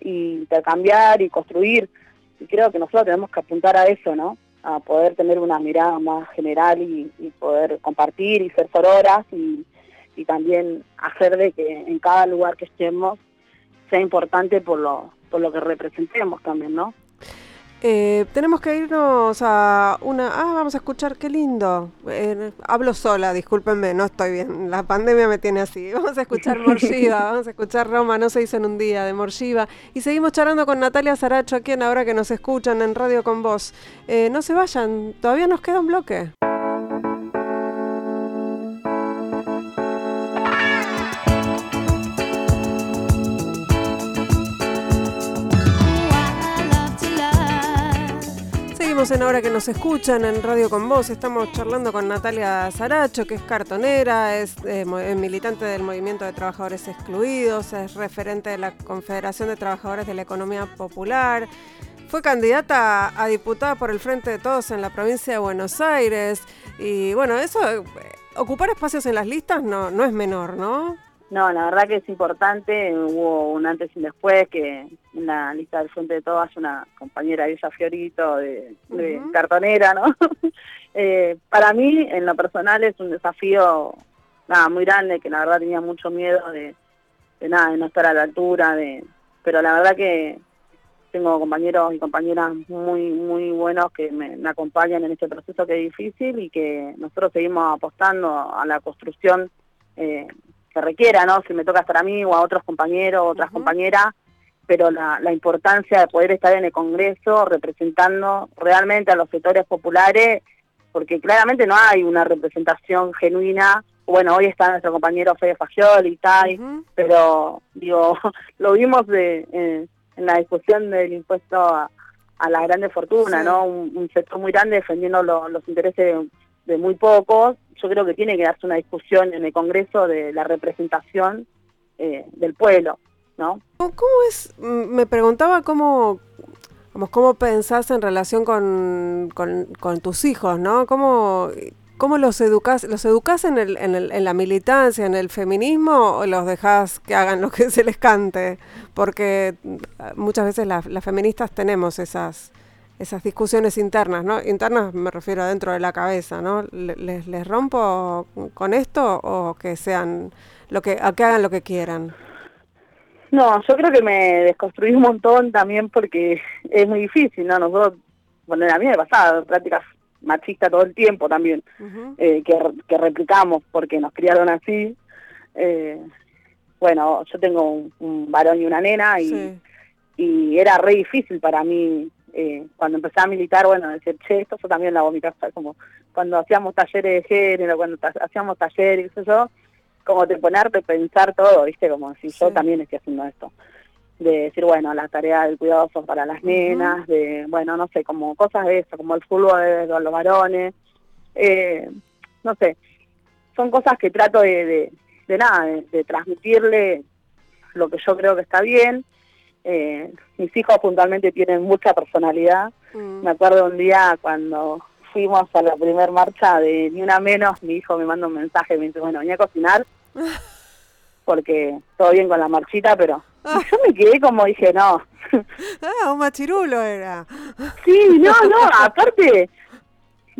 y intercambiar y construir. Y creo que nosotros tenemos que apuntar a eso, ¿no? A poder tener una mirada más general y, poder compartir y ser sororas y, y también hacer de que en cada lugar que estemos sea importante por lo, por lo que representemos también, ¿no? Eh, tenemos que irnos a una... Ah, vamos a escuchar, qué lindo. Eh, hablo sola, discúlpenme, no estoy bien. La pandemia me tiene así. Vamos a escuchar Morshiva, vamos a escuchar Roma, no se hizo en un día, de Morshiva. Y seguimos charlando con Natalia Saracho aquí en Ahora que nos escuchan en Radio con Vos. Eh, no se vayan, todavía nos queda un bloque. En Ahora que nos escuchan en Radio con Voz. Estamos charlando con Natalia Zaracho, que es cartonera, es eh, militante del Movimiento de Trabajadores Excluidos, es referente de la Confederación de Trabajadores de la Economía Popular. Fue candidata a, diputada por el Frente de Todos en la provincia de Buenos Aires. Y bueno, eso, eh, ocupar espacios en las listas no, no es menor, ¿no? No, la verdad que es importante, hubo un antes y un después, que en la lista del Frente de Todas una compañera, ella Fiorito, de, cartonera, ¿no? Eh, para mí, en lo personal, es un desafío nada muy grande, que la verdad tenía mucho miedo de, nada, de no estar a la altura, de pero la verdad que tengo compañeros y compañeras muy muy buenos que me, me acompañan en este proceso que es difícil y que nosotros seguimos apostando a la construcción eh, requiera, ¿no? Si me toca estar a mí o a otros compañeros, otras compañeras, pero la, la importancia de poder estar en el Congreso representando realmente a los sectores populares, porque claramente no hay una representación genuina bueno, hoy está nuestro compañero Fede Fagioli y tal, pero digo, lo vimos de, eh, en la discusión del impuesto a, la grande fortuna, ¿no? Un, sector muy grande defendiendo los intereses de, muy pocos. Yo creo que tiene que darse una discusión en el Congreso de la representación eh, del pueblo, ¿no? ¿Cómo es? Me preguntaba cómo, cómo pensás en relación con, con, tus hijos, ¿no? ¿Cómo, ¿Cómo los educas? ¿Los educas en, el, en, el, en, la militancia, en el feminismo o los dejas que hagan lo que se les cante? Porque mm, muchas veces las feministas tenemos esas, esas discusiones internas, ¿no? Internas me refiero dentro de la cabeza, ¿no? ¿Les, les rompo con esto o que sean lo que, a que hagan lo que quieran? No, yo creo que me desconstruí un montón también porque es muy difícil, ¿no? Nosotros, bueno, a mí me pasaba prácticas machista todo el tiempo también, eh, que, que, replicamos porque nos criaron así. Eh, bueno, yo tengo un, varón y una nena y, y era re difícil para mí eh, cuando empecé a militar, bueno, decir, che, esto yo también mi casa, como cuando hacíamos talleres de género, cuando hacíamos talleres, eso, como de ponerte, pensar todo, ¿viste? Como si yo también estoy haciendo esto de decir, bueno, las tareas del cuidado son para las nenas, de, bueno, no sé, como cosas de eso, como el fútbol de, los varones, eh, no sé, son cosas que trato de, de, nada, de, transmitirle lo que yo creo que está bien. Eh, mis hijos puntualmente tienen mucha personalidad. Mm. Me acuerdo un día cuando fuimos a la primer marcha de Ni Una Menos, mi hijo me manda un mensaje, me dice, bueno, venía a cocinar, porque todo bien con la marchita, pero yo me quedé como dije, no. Ah, un machirulo era. Sí, no, no, aparte,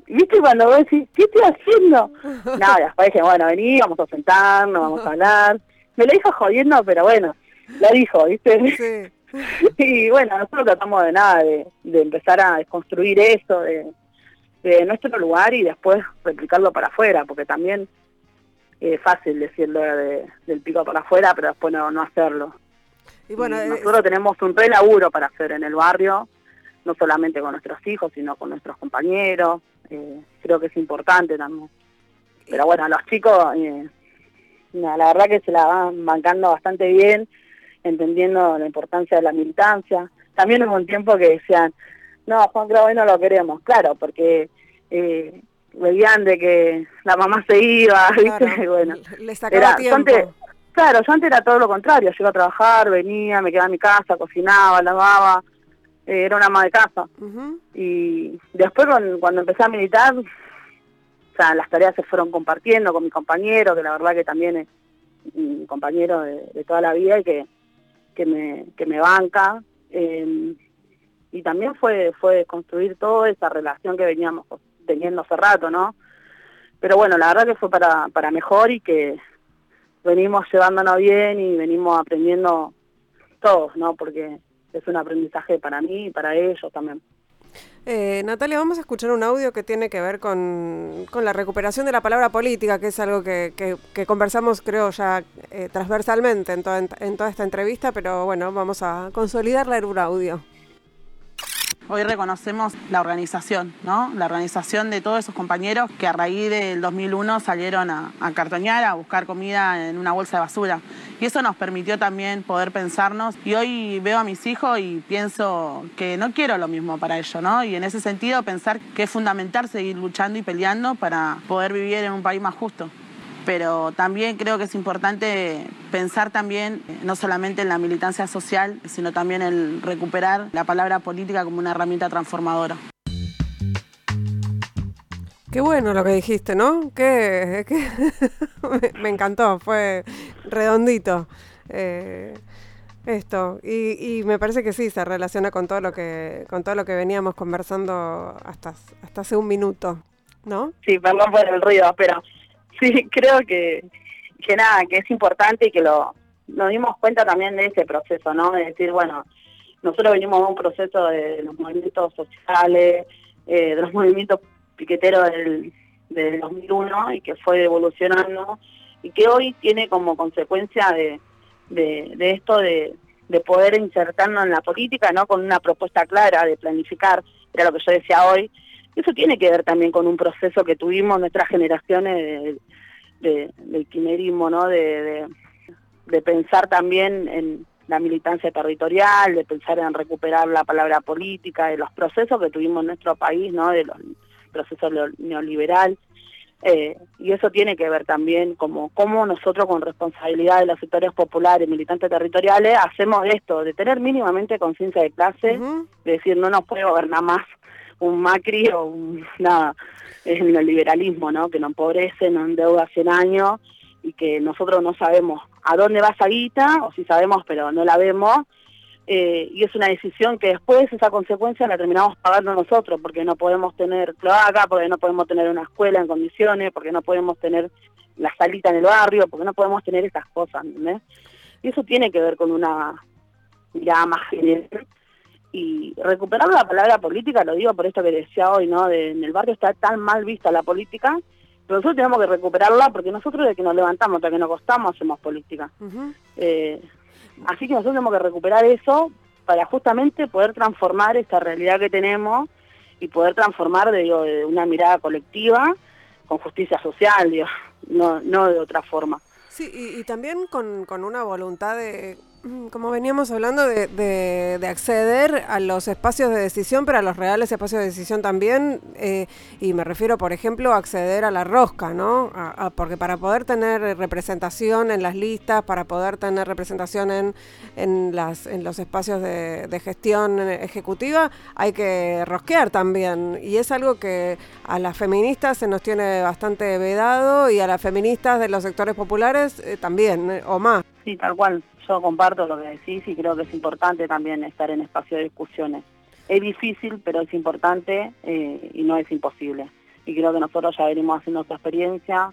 ¿viste cuando vos decís, ¿qué estoy haciendo? No, después dije, bueno, vení, vamos a sentarnos, vamos a hablar. Me lo dijo jodiendo, pero bueno, lo dijo, ¿viste? Sí. Y bueno, nosotros tratamos de nada, de, de empezar a desconstruir eso, de, de nuestro lugar y después replicarlo para afuera, porque también es fácil decirlo de, del pico para afuera, pero después no, no hacerlo. Y bueno, nosotros tenemos un re laburo para hacer en el barrio, no solamente con nuestros hijos, sino con nuestros compañeros. Eh, creo que es importante también. Pero bueno, los chicos, eh, la verdad que se la van bancando bastante bien, entendiendo la importancia de la militancia. También hubo un tiempo que decían, no, Juan Cravo no lo queremos. Claro, porque eh, veían de que la mamá se iba, ¿viste? bueno, le sacaba tiempo. Claro, yo antes era todo lo contrario, yo iba a trabajar, venía, me quedaba en mi casa, cocinaba, lavaba, eh, era una ama de casa. Y después cuando, empecé a militar, o sea, las tareas se fueron compartiendo con mi compañero, que la verdad que también es un compañero de, toda la vida y que, que, me, que me banca. Em, y también fue, fue construir toda esa relación que veníamos teniendo hace rato, ¿no? Pero bueno, la verdad que fue para, para mejor y que venimos llevándonos bien y venimos aprendiendo todos, ¿no? Porque es un aprendizaje para mí y para ellos también. Eh, Natalia, vamos a escuchar un audio que tiene que ver con, con la recuperación de la palabra política, que es algo que, que, conversamos, creo, ya eh, transversalmente en, toda, en toda esta entrevista, pero bueno, vamos a consolidarla en un audio. Hoy reconocemos la organización, ¿no? La organización de todos esos compañeros que a raíz del 2001 salieron a, cartoñar, a buscar comida en una bolsa de basura. Y eso nos permitió también poder pensarnos. Y hoy veo a mis hijos y pienso que no quiero lo mismo para ellos, ¿no? Y en ese sentido pensar que es fundamental seguir luchando y peleando para poder vivir en un país más justo pero también creo que es importante pensar también eh, no solamente en la militancia social, sino también en recuperar la palabra política como una herramienta transformadora. Qué bueno lo que dijiste, ¿no? Que, me, encantó, fue redondito. Eh, esto y, me parece que sí se relaciona con todo lo que con todo lo que veníamos conversando hasta hasta hace un minuto, ¿no? Sí, perdón por el ruido, pero sí, creo que, que nada, que es importante y que lo nos dimos cuenta también de ese proceso, ¿no? De decir, bueno, nosotros venimos de un proceso de los movimientos sociales, eh, de los movimientos piqueteros del, del 2001 y que fue evolucionando y que hoy tiene como consecuencia de, de, esto de, de poder insertarnos en la política, ¿no? Con una propuesta clara de planificar, era lo que yo decía hoy. Eso tiene que ver también con un proceso que tuvimos nuestras generaciones de, del quimerismo, ¿no? De, de, pensar también en la militancia territorial, de pensar en recuperar la palabra política, de los procesos que tuvimos en nuestro país, ¿no? De los procesos neoliberal. Eh, y eso tiene que ver también como cómo nosotros con responsabilidad de los sectores populares, militantes territoriales, hacemos esto, de tener mínimamente conciencia de clase, de decir no nos puede gobernar más un Macri o un, nada, es el neoliberalismo, ¿no? Que nos empobrece, nos endeuda 100 años y que nosotros no sabemos a dónde va esa guita, o si sabemos pero no la vemos, eh, y es una decisión que después esa consecuencia la terminamos pagando nosotros, porque no podemos tener cloaca, porque no podemos tener una escuela en condiciones, porque no podemos tener la salita en el barrio, porque no podemos tener esas cosas. Y eso tiene que ver con una mirada más general. Y recuperar la palabra política, lo digo por esto que decía hoy, ¿no? De, en el barrio está tan mal vista la política, pero nosotros tenemos que recuperarla porque nosotros de que nos levantamos hasta que nos acostamos hacemos política. Así que nosotros tenemos que recuperar eso para justamente poder transformar esta realidad que tenemos y poder transformar de, una mirada colectiva con justicia social, no, no de otra forma. Sí, y, también con, con, una voluntad de como veníamos hablando de, de, acceder a los espacios de decisión, pero a los reales espacios de decisión también, eh, y me refiero, por ejemplo, a acceder a la rosca, ¿no? porque para poder tener representación en las listas, para poder tener representación en, en, las, en los espacios de, de gestión ejecutiva, hay que rosquear también, y es algo que a las feministas se nos tiene bastante vedado y a las feministas de los sectores populares eh, también, eh, o más. Sí, tal cual yo comparto lo que decís y creo que es importante también estar en espacio de discusiones. Es difícil, pero es importante eh, y no es imposible. Y creo que nosotros ya venimos haciendo nuestra experiencia,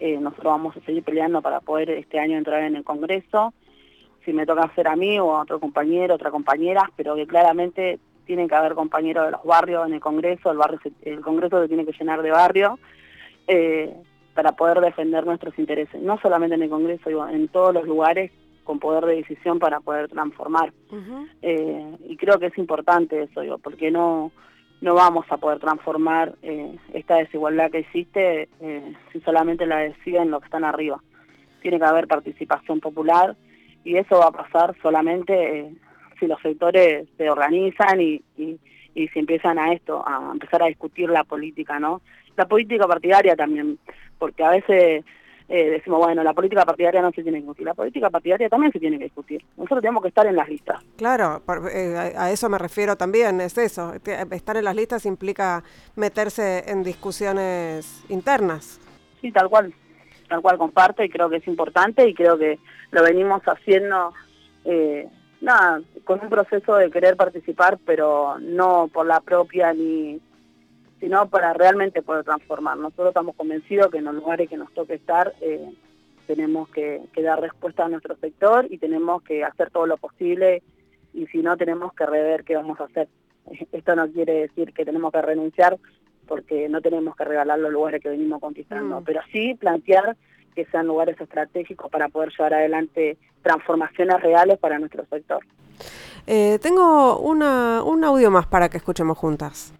eh, nosotros vamos a seguir peleando para poder este año entrar en el Congreso, si me toca hacer a mí o a otro compañero, otra compañera, pero que claramente tienen que haber compañeros de los barrios en el Congreso, el, barrio el Congreso se tiene que llenar de barrio, eh, para poder defender nuestros intereses, no solamente en el Congreso, en todos los lugares con poder de decisión para poder transformar. Eh, y creo que es importante eso, digo, porque no, no vamos a poder transformar eh, esta desigualdad que existe eh, si solamente la deciden los que están arriba. Tiene que haber participación popular y eso va a pasar solamente si los sectores se organizan y, y, y se empiezan a esto, a empezar a discutir la política, ¿no? La política partidaria también, porque a veces eh, decimos, bueno, la política partidaria no se tiene que discutir, la política partidaria también se tiene que discutir. Nosotros tenemos que estar en las listas. Claro, eh, a eso me refiero también, es eso. Estar en las listas implica meterse en discusiones internas. Sí, tal cual, tal cual comparto y creo que es importante y creo que lo venimos haciendo, eh, nada, con un proceso de querer participar, pero no por la propia ni sino para realmente poder transformar. Nosotros estamos convencidos que en los lugares que nos toque estar eh, tenemos que, dar respuesta a nuestro sector y tenemos que hacer todo lo posible y si no tenemos que rever qué vamos a hacer. Esto no quiere decir que tenemos que renunciar porque no tenemos que regalar los lugares que venimos conquistando, mm. pero sí plantear que sean lugares estratégicos para poder llevar adelante transformaciones reales para nuestro sector. Eh, tengo una, un audio más para que escuchemos juntas.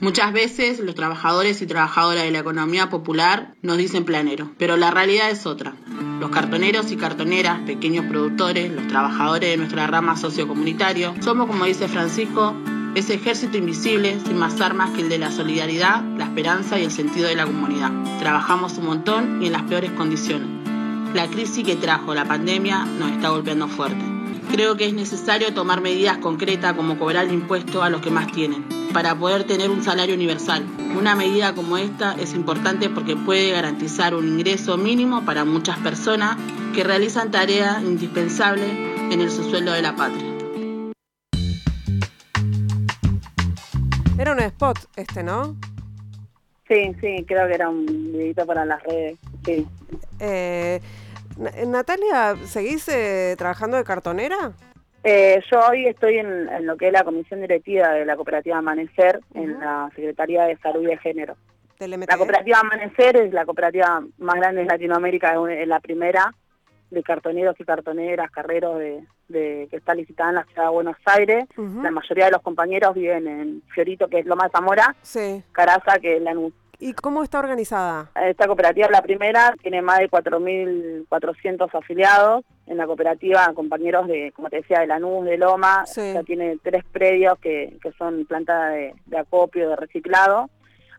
Muchas veces los trabajadores y trabajadoras de la economía popular nos dicen planero, pero la realidad es otra. Los cartoneros y cartoneras, pequeños productores, los trabajadores de nuestra rama sociocomunitario, somos, como dice Francisco, ese ejército invisible sin más armas que el de la solidaridad, la esperanza y el sentido de la comunidad. Trabajamos un montón y en las peores condiciones. La crisis que trajo la pandemia nos está golpeando fuerte. Creo que es necesario tomar medidas concretas como cobrar el impuesto a los que más tienen, para poder tener un salario universal. Una medida como esta es importante porque puede garantizar un ingreso mínimo para muchas personas que realizan tareas indispensables en el subsuelo de la patria. Era un spot este, ¿no? Sí, sí, creo que era un videito para las redes. Sí. Eh, Natalia, ¿seguís eh, trabajando de cartonera? Eh, yo hoy estoy en, lo que es la comisión directiva de la cooperativa Amanecer, en la Secretaría de Salud y de Género. La cooperativa Amanecer es la cooperativa más grande de Latinoamérica, es la primera de cartoneros y cartoneras, carreros de, de, que está licitada en la ciudad de Buenos Aires. La mayoría de los compañeros viven en Fiorito, que es Loma de Zamora, sí. Caraza, que es Lanús. ¿Y cómo está organizada? Esta cooperativa, la primera, tiene más de 4.400 afiliados. En la cooperativa, compañeros de, como te decía, de Lanús, de Loma, ya tiene tres predios que, que son plantas de, de acopio, de reciclado.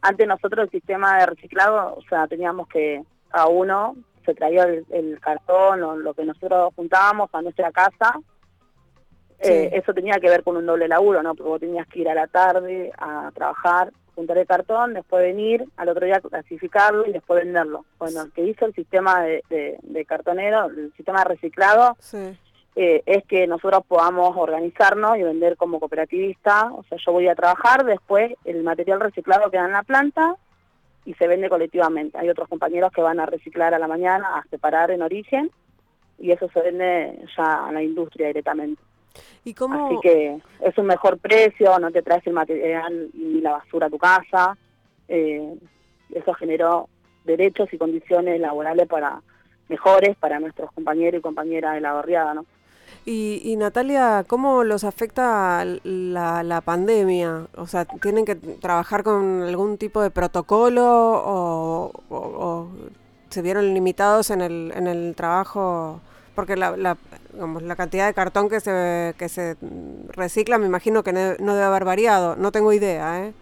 Antes nosotros el sistema de reciclado, o sea, teníamos que a uno se traía el, cartón o lo que nosotros juntábamos a nuestra casa. Eh, eso tenía que ver con un doble laburo, ¿no? Porque vos tenías que ir a la tarde a trabajar, juntar el cartón, después venir, al otro día clasificarlo y después venderlo. Bueno, el que hizo el sistema de, cartonero, el sistema de reciclado, eh, es que nosotros podamos organizarnos y vender como cooperativista. O sea, yo voy a trabajar, después el material reciclado queda en la planta y se vende colectivamente. Hay otros compañeros que van a reciclar a la mañana, a separar en origen y eso se vende ya a la industria directamente. ¿Y cómo... Así que es un mejor precio, no te traes el material y la basura a tu casa. Eh, eso generó derechos y condiciones laborales para mejores para nuestros compañeros y compañeras de la barriada, ¿no? Y, Natalia, ¿cómo los afecta la, la, pandemia? O sea, ¿tienen que trabajar con algún tipo de protocolo o, se vieron limitados en el, en el trabajo? Porque la, la, la cantidad de cartón que se, que se recicla me imagino que no, debe haber variado, no tengo idea, ¿eh?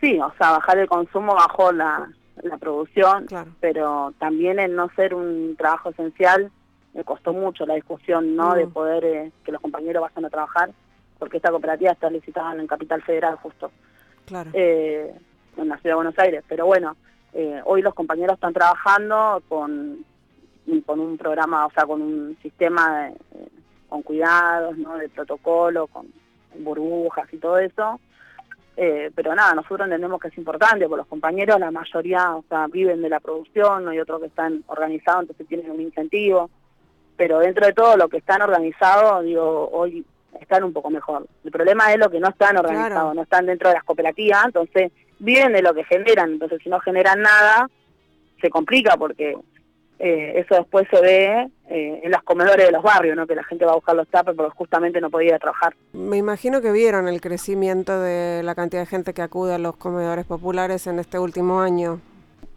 Sí, o sea, bajar el consumo bajó la, la producción, pero también el no ser un trabajo esencial me costó mucho la discusión, ¿no? De mm. poder eh, que los compañeros vayan a trabajar, porque esta cooperativa está licitada en Capital Federal justo. Claro. Eh, en la ciudad de Buenos Aires. Pero bueno, eh, hoy los compañeros están trabajando con, con un programa, o sea, con un sistema con cuidados, ¿no? De protocolo, con burbujas y todo eso. pero nada, nosotros entendemos que es importante, porque los compañeros, la mayoría, o sea, viven de la producción, ¿no? hay otros que están organizados, entonces tienen un incentivo pero dentro de todo lo que están organizados, digo, hoy están un poco mejor. El problema es lo que no están organizados, no están dentro de las cooperativas, entonces viven de lo que generan, entonces si no generan nada, se complica porque eh, eso después se ve eh, en los comedores de los barrios, ¿no? que la gente va a buscar los tapes porque justamente no podía ir a trabajar. Me imagino que vieron el crecimiento de la cantidad de gente que acude a los comedores populares en este último año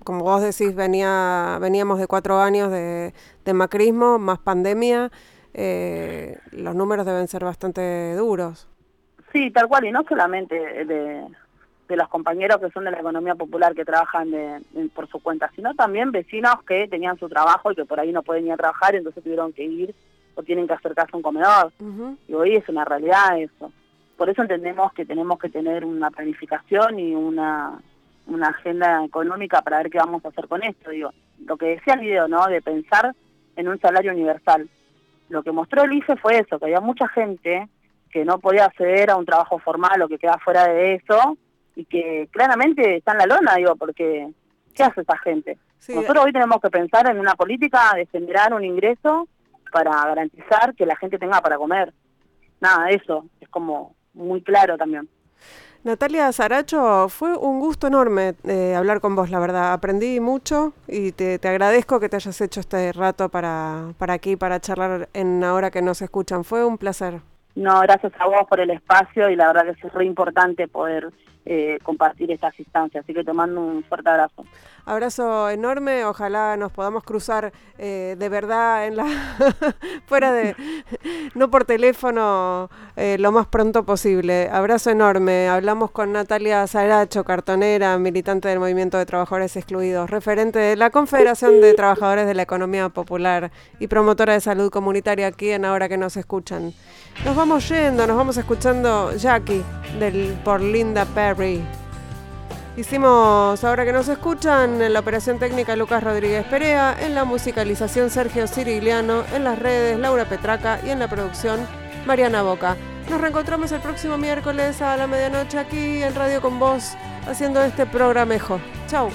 como vos decís, venía, veníamos de cuatro años de, macrismo, más pandemia, eh, los números deben ser bastante duros. Sí, tal cual, y no solamente de, los compañeros que son de la economía popular que trabajan por su cuenta, sino también vecinos que tenían su trabajo y que por ahí no pueden ir a trabajar, y entonces tuvieron que ir o tienen que acercarse a un comedor. Y hoy es una realidad eso. Por eso entendemos que tenemos que tener una planificación y una una agenda económica para ver qué vamos a hacer con esto. Digo, lo que decía el video, ¿no? De pensar en un salario universal. Lo que mostró el IFE fue eso, que había mucha gente que no podía acceder a un trabajo formal o que queda fuera de eso y que claramente está en la lona, digo, porque ¿qué hace esa gente? Nosotros hoy tenemos que pensar en una política de generar un ingreso para garantizar que la gente tenga para comer. Nada, eso es como muy claro también. Natalia Saracho, fue un gusto enorme eh, hablar con vos, la verdad. Aprendí mucho y te, agradezco que te hayas hecho este rato para, para aquí, para charlar en ahora que nos escuchan. Fue un placer. No, gracias a vos por el espacio y la verdad que es re importante poder eh, compartir estas instancias. Así que te mando un fuerte abrazo. Abrazo enorme, ojalá nos podamos cruzar eh, de verdad en la fuera de no por teléfono eh, lo más pronto posible. Abrazo enorme. Hablamos con Natalia Saracho, cartonera, militante del Movimiento de Trabajadores Excluidos, referente de la Confederación de Trabajadores de la Economía Popular y promotora de salud comunitaria aquí en Ahora que nos escuchan. Nos vamos yendo, nos vamos escuchando Jackie del, por Linda Perry. Hicimos, ahora que nos escuchan, en la operación técnica Lucas Rodríguez Perea, en la musicalización Sergio Cirigliano, en las redes Laura Petraca y en la producción Mariana Boca. Nos reencontramos el próximo miércoles a la medianoche aquí en Radio con Vos, haciendo este programejo. Chau.